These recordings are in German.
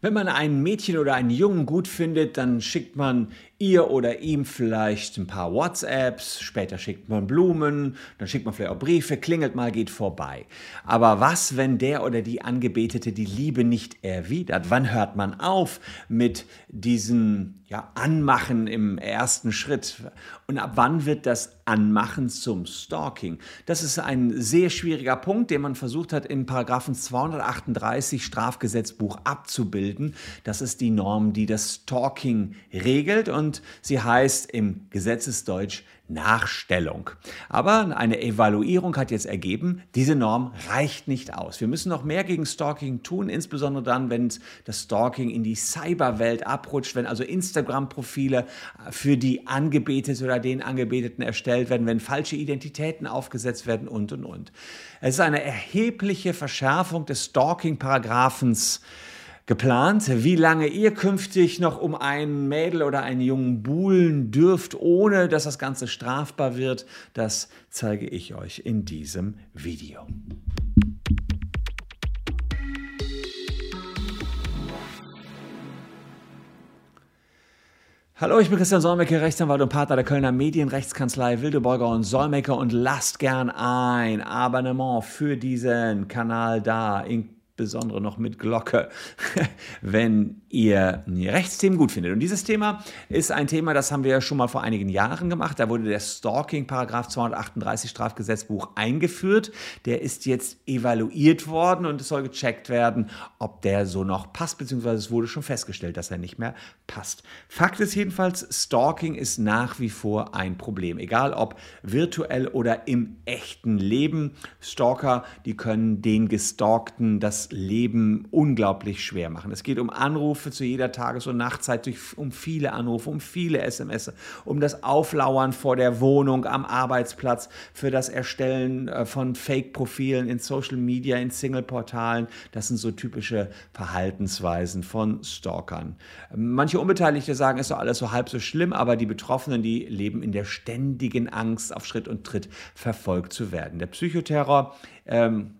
Wenn man ein Mädchen oder einen Jungen gut findet, dann schickt man ihr oder ihm vielleicht ein paar WhatsApps, später schickt man Blumen, dann schickt man vielleicht auch Briefe, klingelt mal, geht vorbei. Aber was, wenn der oder die Angebetete die Liebe nicht erwidert? Wann hört man auf mit diesem ja, Anmachen im ersten Schritt? Und ab wann wird das Anmachen zum Stalking? Das ist ein sehr schwieriger Punkt, den man versucht hat, in Paragraphen 238 Strafgesetzbuch abzubilden. Das ist die Norm, die das Stalking regelt und sie heißt im Gesetzesdeutsch Nachstellung. Aber eine Evaluierung hat jetzt ergeben, diese Norm reicht nicht aus. Wir müssen noch mehr gegen Stalking tun, insbesondere dann, wenn das Stalking in die Cyberwelt abrutscht, wenn also Instagram-Profile für die Angebetete oder den Angebeteten erstellt werden, wenn falsche Identitäten aufgesetzt werden und, und, und. Es ist eine erhebliche Verschärfung des Stalking-Paragraphens geplant, wie lange ihr künftig noch um ein Mädel oder einen Jungen buhlen dürft, ohne dass das Ganze strafbar wird, das zeige ich euch in diesem Video. Hallo, ich bin Christian Solmecke, Rechtsanwalt und Partner der Kölner Medienrechtskanzlei Wildeborger und Solmecke und lasst gern ein Abonnement für diesen Kanal da, in insbesondere noch mit Glocke, wenn ihr Rechtsthemen gut findet. Und dieses Thema ist ein Thema, das haben wir ja schon mal vor einigen Jahren gemacht. Da wurde der Stalking Paragraph 238 Strafgesetzbuch eingeführt. Der ist jetzt evaluiert worden und es soll gecheckt werden, ob der so noch passt, beziehungsweise es wurde schon festgestellt, dass er nicht mehr passt. Fakt ist jedenfalls, Stalking ist nach wie vor ein Problem. Egal ob virtuell oder im echten Leben. Stalker, die können den Gestalkten das Leben unglaublich schwer machen. Es geht um Anrufe zu jeder Tages- und Nachtzeit, um viele Anrufe, um viele SMS, um das Auflauern vor der Wohnung, am Arbeitsplatz, für das Erstellen äh, von Fake-Profilen in Social Media, in Single-Portalen. Das sind so typische Verhaltensweisen von Stalkern. Manche Unbeteiligte sagen, es ist doch alles so halb so schlimm, aber die Betroffenen, die leben in der ständigen Angst, auf Schritt und Tritt verfolgt zu werden. Der Psychoterror ähm,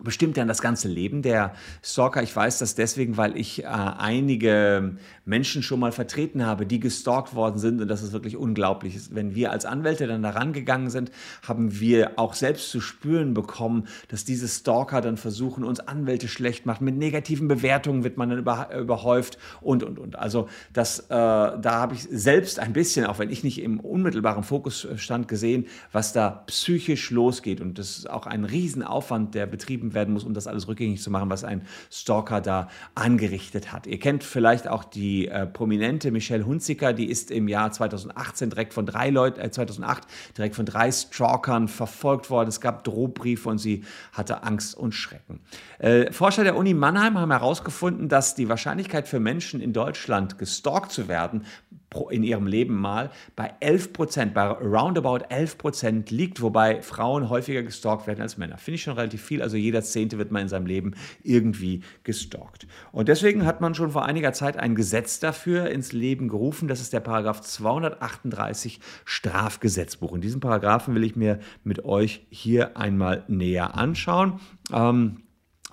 bestimmt dann das ganze Leben der Stalker. Ich weiß das deswegen, weil ich äh, einige Menschen schon mal vertreten habe, die gestalkt worden sind und das ist wirklich unglaublich. Wenn wir als Anwälte dann da rangegangen sind, haben wir auch selbst zu spüren bekommen, dass diese Stalker dann versuchen, uns Anwälte schlecht machen. Mit negativen Bewertungen wird man dann über, überhäuft und, und, und. Also das, äh, da habe ich selbst ein bisschen, auch wenn ich nicht im unmittelbaren Fokus stand, gesehen, was da psychisch losgeht und das ist auch ein Riesenaufwand, der betrieben betrieben werden muss, um das alles rückgängig zu machen, was ein Stalker da angerichtet hat. Ihr kennt vielleicht auch die äh, prominente Michelle Hunziker, die ist im Jahr 2018 direkt von drei Leuten, äh, 2008 direkt von drei Stalkern verfolgt worden. Es gab Drohbriefe und sie hatte Angst und Schrecken. Äh, Forscher der Uni Mannheim haben herausgefunden, dass die Wahrscheinlichkeit für Menschen in Deutschland gestalkt zu werden in ihrem Leben mal bei 11 Prozent, bei roundabout 11 Prozent liegt, wobei Frauen häufiger gestalkt werden als Männer. Finde ich schon relativ viel. Also jeder Zehnte wird mal in seinem Leben irgendwie gestalkt. Und deswegen hat man schon vor einiger Zeit ein Gesetz dafür ins Leben gerufen. Das ist der Paragraph 238 Strafgesetzbuch. In diesem Paragraphen will ich mir mit euch hier einmal näher anschauen. Ähm,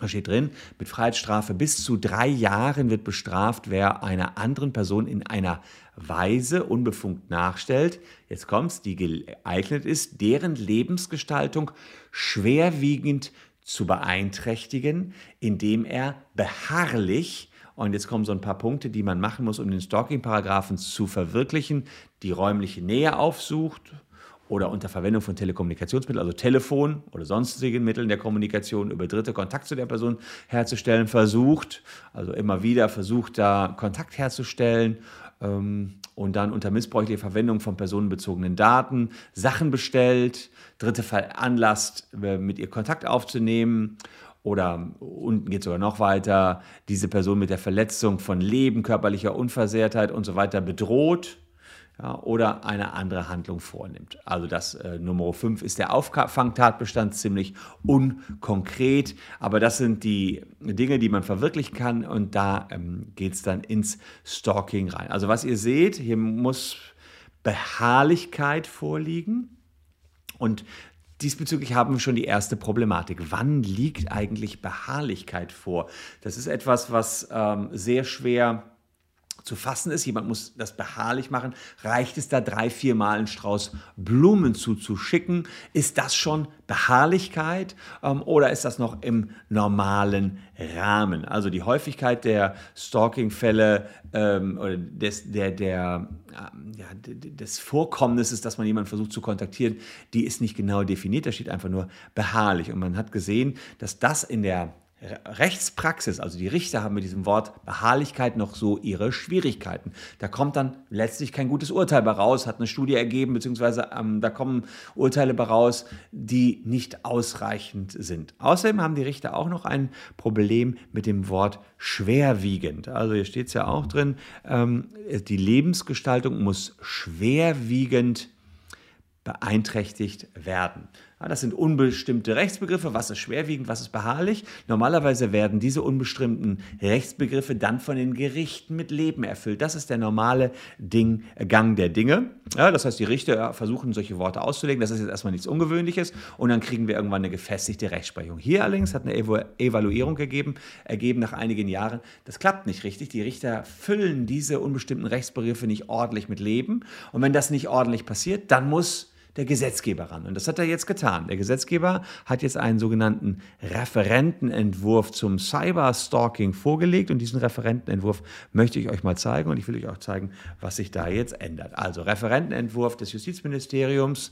da steht drin, mit Freiheitsstrafe bis zu drei Jahren wird bestraft, wer einer anderen Person in einer Weise unbefungt nachstellt, jetzt kommt's, die geeignet ist, deren Lebensgestaltung schwerwiegend zu beeinträchtigen, indem er beharrlich und jetzt kommen so ein paar Punkte, die man machen muss, um den Stalking-Paragraphen zu verwirklichen, die räumliche Nähe aufsucht, oder unter Verwendung von Telekommunikationsmitteln, also Telefon oder sonstigen Mitteln der Kommunikation über Dritte Kontakt zu der Person herzustellen, versucht, also immer wieder versucht, da Kontakt herzustellen und dann unter missbräuchlicher Verwendung von personenbezogenen Daten Sachen bestellt, Dritte veranlasst, äh, mit ihr Kontakt aufzunehmen oder unten geht es sogar noch weiter, diese Person mit der Verletzung von Leben, körperlicher Unversehrtheit und so weiter bedroht ja, oder eine andere Handlung vornimmt. Also das äh, Nummer 5 ist der Auffangtatbestand ziemlich unkonkret, aber das sind die Dinge, die man verwirklichen kann und da ähm, geht es dann ins Stalking rein. Also was ihr seht, hier muss Beharrlichkeit vorliegen und diesbezüglich haben wir schon die erste Problematik. Wann liegt eigentlich Beharrlichkeit vor? Das ist etwas, was ähm, sehr schwer zu fassen ist. Jemand muss das beharrlich machen. Reicht es da drei, vier Mal einen Strauß Blumen zuzuschicken? Ist das schon Beharrlichkeit ähm, oder ist das noch im normalen Rahmen? Also die Häufigkeit der Stalking-Fälle ähm, oder des, der, der, äh, ja, des Vorkommnisses, dass man jemanden versucht zu kontaktieren, die ist nicht genau definiert. Da steht einfach nur beharrlich. Und man hat gesehen, dass das in der Rechtspraxis, also die Richter haben mit diesem Wort Beharrlichkeit noch so ihre Schwierigkeiten. Da kommt dann letztlich kein gutes Urteil bei raus, hat eine Studie ergeben, beziehungsweise ähm, da kommen Urteile bei raus, die nicht ausreichend sind. Außerdem haben die Richter auch noch ein Problem mit dem Wort schwerwiegend. Also hier steht es ja auch drin, ähm, die Lebensgestaltung muss schwerwiegend beeinträchtigt werden. Ja, das sind unbestimmte Rechtsbegriffe. Was ist schwerwiegend, was ist beharrlich? Normalerweise werden diese unbestimmten Rechtsbegriffe dann von den Gerichten mit Leben erfüllt. Das ist der normale Ding, Gang der Dinge. Ja, das heißt, die Richter versuchen, solche Worte auszulegen. Das ist jetzt erstmal nichts Ungewöhnliches. Und dann kriegen wir irgendwann eine gefestigte Rechtsprechung. Hier allerdings hat eine Evaluierung gegeben, ergeben nach einigen Jahren, das klappt nicht richtig. Die Richter füllen diese unbestimmten Rechtsbegriffe nicht ordentlich mit Leben. Und wenn das nicht ordentlich passiert, dann muss der Gesetzgeber ran. Und das hat er jetzt getan. Der Gesetzgeber hat jetzt einen sogenannten Referentenentwurf zum Cyberstalking vorgelegt. Und diesen Referentenentwurf möchte ich euch mal zeigen. Und ich will euch auch zeigen, was sich da jetzt ändert. Also Referentenentwurf des Justizministeriums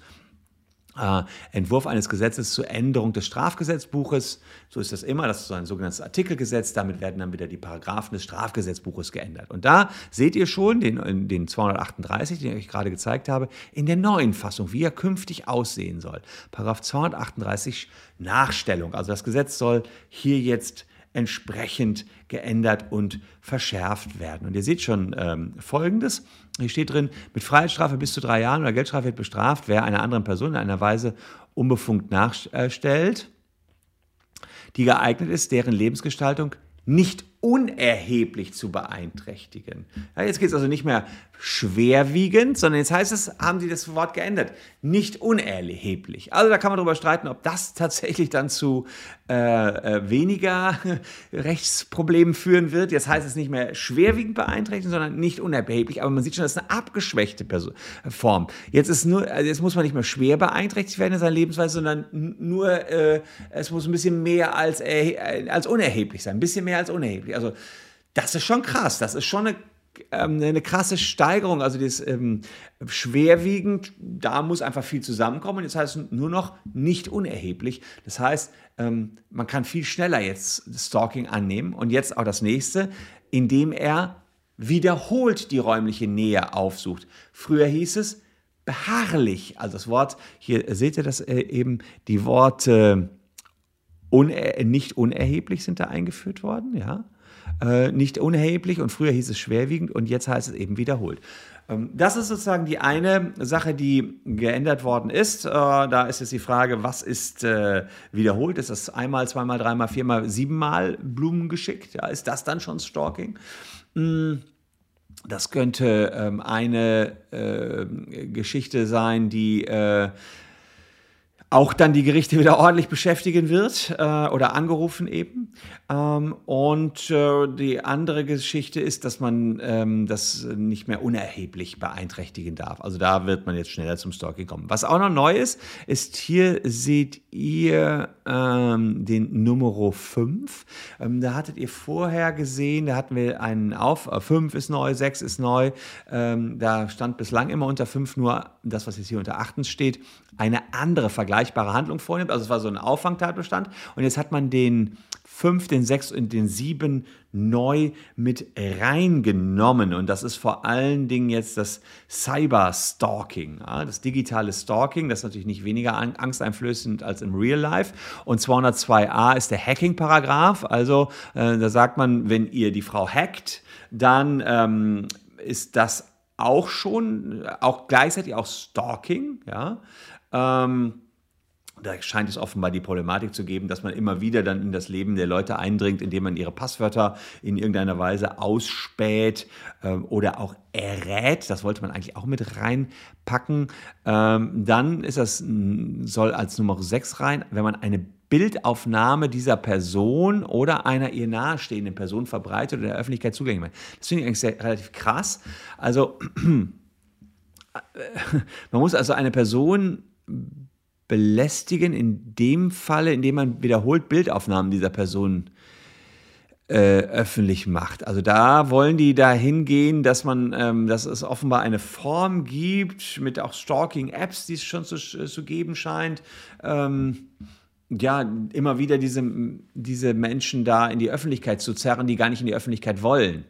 äh, Entwurf eines Gesetzes zur Änderung des Strafgesetzbuches. So ist das immer, das ist so ein sogenanntes Artikelgesetz. Damit werden dann wieder die Paragraphen des Strafgesetzbuches geändert. Und da seht ihr schon den, den 238, den ich euch gerade gezeigt habe, in der neuen Fassung, wie er künftig aussehen soll. Paragraph 238 Nachstellung. Also das Gesetz soll hier jetzt entsprechend geändert und verschärft werden. Und ihr seht schon ähm, Folgendes. Hier steht drin, mit Freiheitsstrafe bis zu drei Jahren oder Geldstrafe wird bestraft, wer einer anderen Person in einer Weise unbefungt nachstellt, die geeignet ist, deren Lebensgestaltung nicht unerheblich zu beeinträchtigen. Ja, jetzt geht es also nicht mehr schwerwiegend, sondern jetzt heißt es, haben sie das Wort geändert, nicht unerheblich. Also da kann man darüber streiten, ob das tatsächlich dann zu äh, äh weniger Rechtsproblemen führen wird. Jetzt heißt es nicht mehr schwerwiegend beeinträchtigen, sondern nicht unerheblich. Aber man sieht schon, das ist eine abgeschwächte Person, Form. Jetzt, ist nur, also jetzt muss man nicht mehr schwer beeinträchtigt werden in seiner Lebensweise, sondern nur, äh, es muss ein bisschen mehr als, als unerheblich sein. Ein bisschen mehr als unerheblich. Also das ist schon krass. Das ist schon eine ähm, eine krasse Steigerung, also das ähm, schwerwiegend, da muss einfach viel zusammenkommen. Jetzt heißt es nur noch nicht unerheblich. Das heißt, ähm, man kann viel schneller jetzt Stalking annehmen. Und jetzt auch das nächste, indem er wiederholt die räumliche Nähe aufsucht. Früher hieß es beharrlich, also das Wort, hier seht ihr das äh, eben, die Worte uner nicht unerheblich sind da eingeführt worden, ja äh, nicht unerheblich und früher hieß es schwerwiegend und jetzt heißt es eben wiederholt. Ähm, das ist sozusagen die eine Sache, die geändert worden ist. Äh, da ist jetzt die Frage, was ist äh, wiederholt? Ist das einmal, zweimal, dreimal, viermal, siebenmal Blumen geschickt? Ja, ist das dann schon Stalking? Hm. Das könnte ähm, eine äh, Geschichte sein, die äh, auch dann die Gerichte wieder ordentlich beschäftigen wird äh, oder angerufen eben. Ähm, und äh, die andere Geschichte ist, dass man ähm, das nicht mehr unerheblich beeinträchtigen darf. Also da wird man jetzt schneller zum Stalking kommen. Was auch noch neu ist, ist hier seht ihr ähm, den Nummer 5. Ähm, da hattet ihr vorher gesehen, da hatten wir einen auf, 5 äh, ist neu, 6 ist neu. Ähm, da stand bislang immer unter 5 nur das, was jetzt hier unter 8 steht, eine andere vergleichbare Handlung vornimmt. Also es war so ein Auffangtatbestand. Und jetzt hat man den 5, den 6 und den 7 neu mit reingenommen. Und das ist vor allen Dingen jetzt das Cyber-Stalking, ja, das digitale Stalking. Das ist natürlich nicht weniger angsteinflößend als im Real Life. Und 202a ist der Hacking-Paragraph. Also äh, da sagt man, wenn ihr die Frau hackt, dann ähm, ist das auch schon, auch gleichzeitig auch Stalking, ja. Ähm, da scheint es offenbar die Problematik zu geben, dass man immer wieder dann in das Leben der Leute eindringt, indem man ihre Passwörter in irgendeiner Weise ausspäht ähm, oder auch errät. Das wollte man eigentlich auch mit reinpacken. Ähm, dann ist das, soll als Nummer 6 rein, wenn man eine Bildaufnahme dieser Person oder einer ihr nahestehenden Person verbreitet oder der Öffentlichkeit zugänglich macht. Das finde ich eigentlich sehr, relativ krass. Also man muss also eine Person belästigen, in dem Falle, indem man wiederholt Bildaufnahmen dieser Person äh, öffentlich macht. Also da wollen die dahin gehen, dass man, ähm, dass es offenbar eine Form gibt mit auch Stalking-Apps, die es schon zu, zu geben scheint. Ähm, ja, immer wieder diese, diese Menschen da in die Öffentlichkeit zu zerren, die gar nicht in die Öffentlichkeit wollen.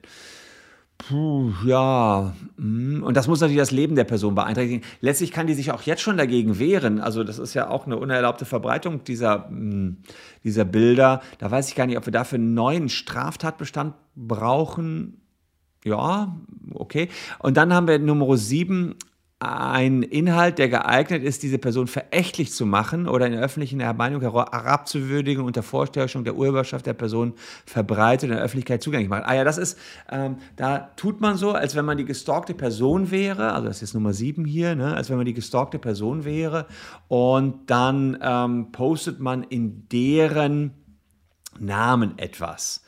Puh, ja. Hm. Und das muss natürlich das Leben der Person beeinträchtigen. Letztlich kann die sich auch jetzt schon dagegen wehren. Also das ist ja auch eine unerlaubte Verbreitung dieser, hm, dieser Bilder. Da weiß ich gar nicht, ob wir dafür einen neuen Straftatbestand brauchen. Ja, okay. Und dann haben wir Nummer sieben, ein Inhalt, der geeignet ist, diese Person verächtlich zu machen oder in der öffentlichen Ermeinung herabzuwürdigen unter Vorstellung der Urheberschaft der Person verbreitet in der Öffentlichkeit zugänglich macht. Ah ja, das ist, ähm, da tut man so, als wenn man die gestalkte Person wäre, also das ist Nummer sieben hier, ne, als wenn man die gestalkte Person wäre und dann ähm, postet man in deren Namen etwas.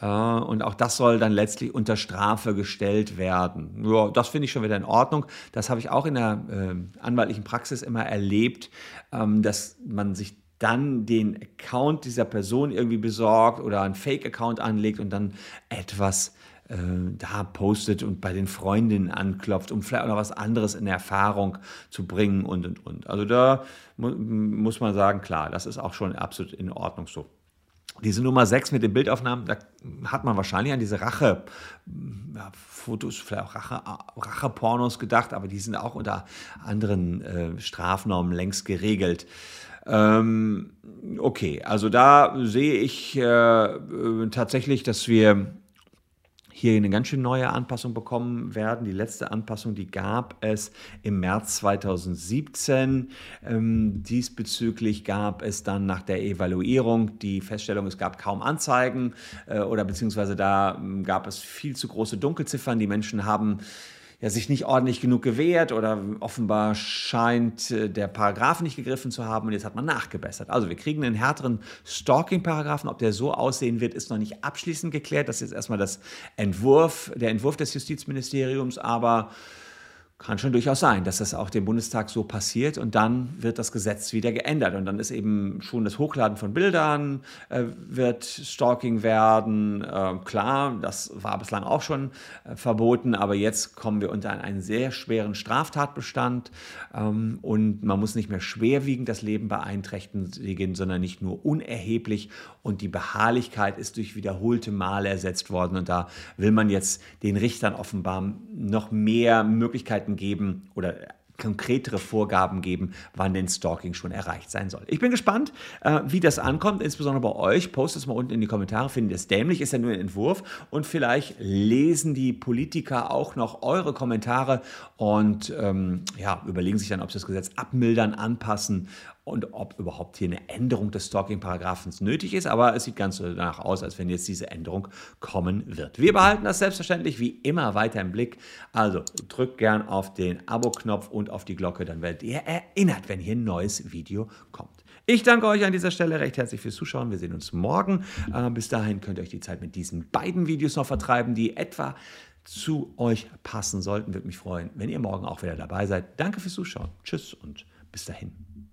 Und auch das soll dann letztlich unter Strafe gestellt werden. Ja, das finde ich schon wieder in Ordnung. Das habe ich auch in der äh, anwaltlichen Praxis immer erlebt, ähm, dass man sich dann den Account dieser Person irgendwie besorgt oder einen Fake-Account anlegt und dann etwas äh, da postet und bei den Freundinnen anklopft, um vielleicht auch noch was anderes in Erfahrung zu bringen und und und. Also da mu muss man sagen, klar, das ist auch schon absolut in Ordnung so. Diese Nummer 6 mit den Bildaufnahmen, da hat man wahrscheinlich an diese Rache, ja, vielleicht auch Rache, Rache-Pornos gedacht, aber die sind auch unter anderen äh, Strafnormen längst geregelt. Ähm, okay, also da sehe ich äh, äh tatsächlich, dass wir hier eine ganz schön neue Anpassung bekommen werden. Die letzte Anpassung, die gab es im März 2017. Ähm, diesbezüglich gab es dann nach der Evaluierung die Feststellung, es gab kaum Anzeigen äh, oder beziehungsweise da äh, gab es viel zu große Dunkelziffern. Die Menschen haben ja, sich nicht ordentlich genug gewehrt oder offenbar scheint äh, der Paragraph nicht gegriffen zu haben und jetzt hat man nachgebessert. Also wir kriegen einen härteren Stalking-Paragraphen. Ob der so aussehen wird, ist noch nicht abschließend geklärt. Das ist jetzt erstmal das Entwurf, der Entwurf des Justizministeriums, aber kann schon durchaus sein, dass das auch dem Bundestag so passiert und dann wird das Gesetz wieder geändert. Und dann ist eben schon das Hochladen von Bildern äh, wird Stalking werden. Äh, klar, das war bislang auch schon äh, verboten, aber jetzt kommen wir unter einen sehr schweren Straftatbestand. Ähm, und man muss nicht mehr schwerwiegend das Leben beeinträchtigen, sondern nicht nur unerheblich. Und die Beharrlichkeit ist durch wiederholte Male ersetzt worden. Und da will man jetzt den Richtern offenbar noch mehr Möglichkeiten Möglichkeiten geben oder konkretere Vorgaben geben, wann denn Stalking schon erreicht sein soll. Ich bin gespannt, äh, wie das ankommt, insbesondere bei euch. Postet es mal unten in die Kommentare. Findet ihr es dämlich? Ist ja nur ein Entwurf. Und vielleicht lesen die Politiker auch noch eure Kommentare und ähm, ja, überlegen sich dann, ob sie das Gesetz abmildern, anpassen und ob überhaupt hier eine Änderung des Stalking-Paragraphens nötig ist. Aber es sieht ganz so danach aus, als wenn jetzt diese Änderung kommen wird. Wir behalten das selbstverständlich wie immer weiter im Blick. Also drückt gern auf den Abo-Knopf und auf die Glocke, dann werdet ihr erinnert, wenn hier ein neues Video kommt. Ich danke euch an dieser Stelle recht herzlich fürs Zuschauen. Wir sehen uns morgen. Äh, bis dahin könnt ihr euch die Zeit mit diesen beiden Videos noch vertreiben, die etwa zu euch passen sollten. Würde mich freuen, wenn ihr morgen auch wieder dabei seid. Danke fürs Zuschauen. Tschüss und bis dahin.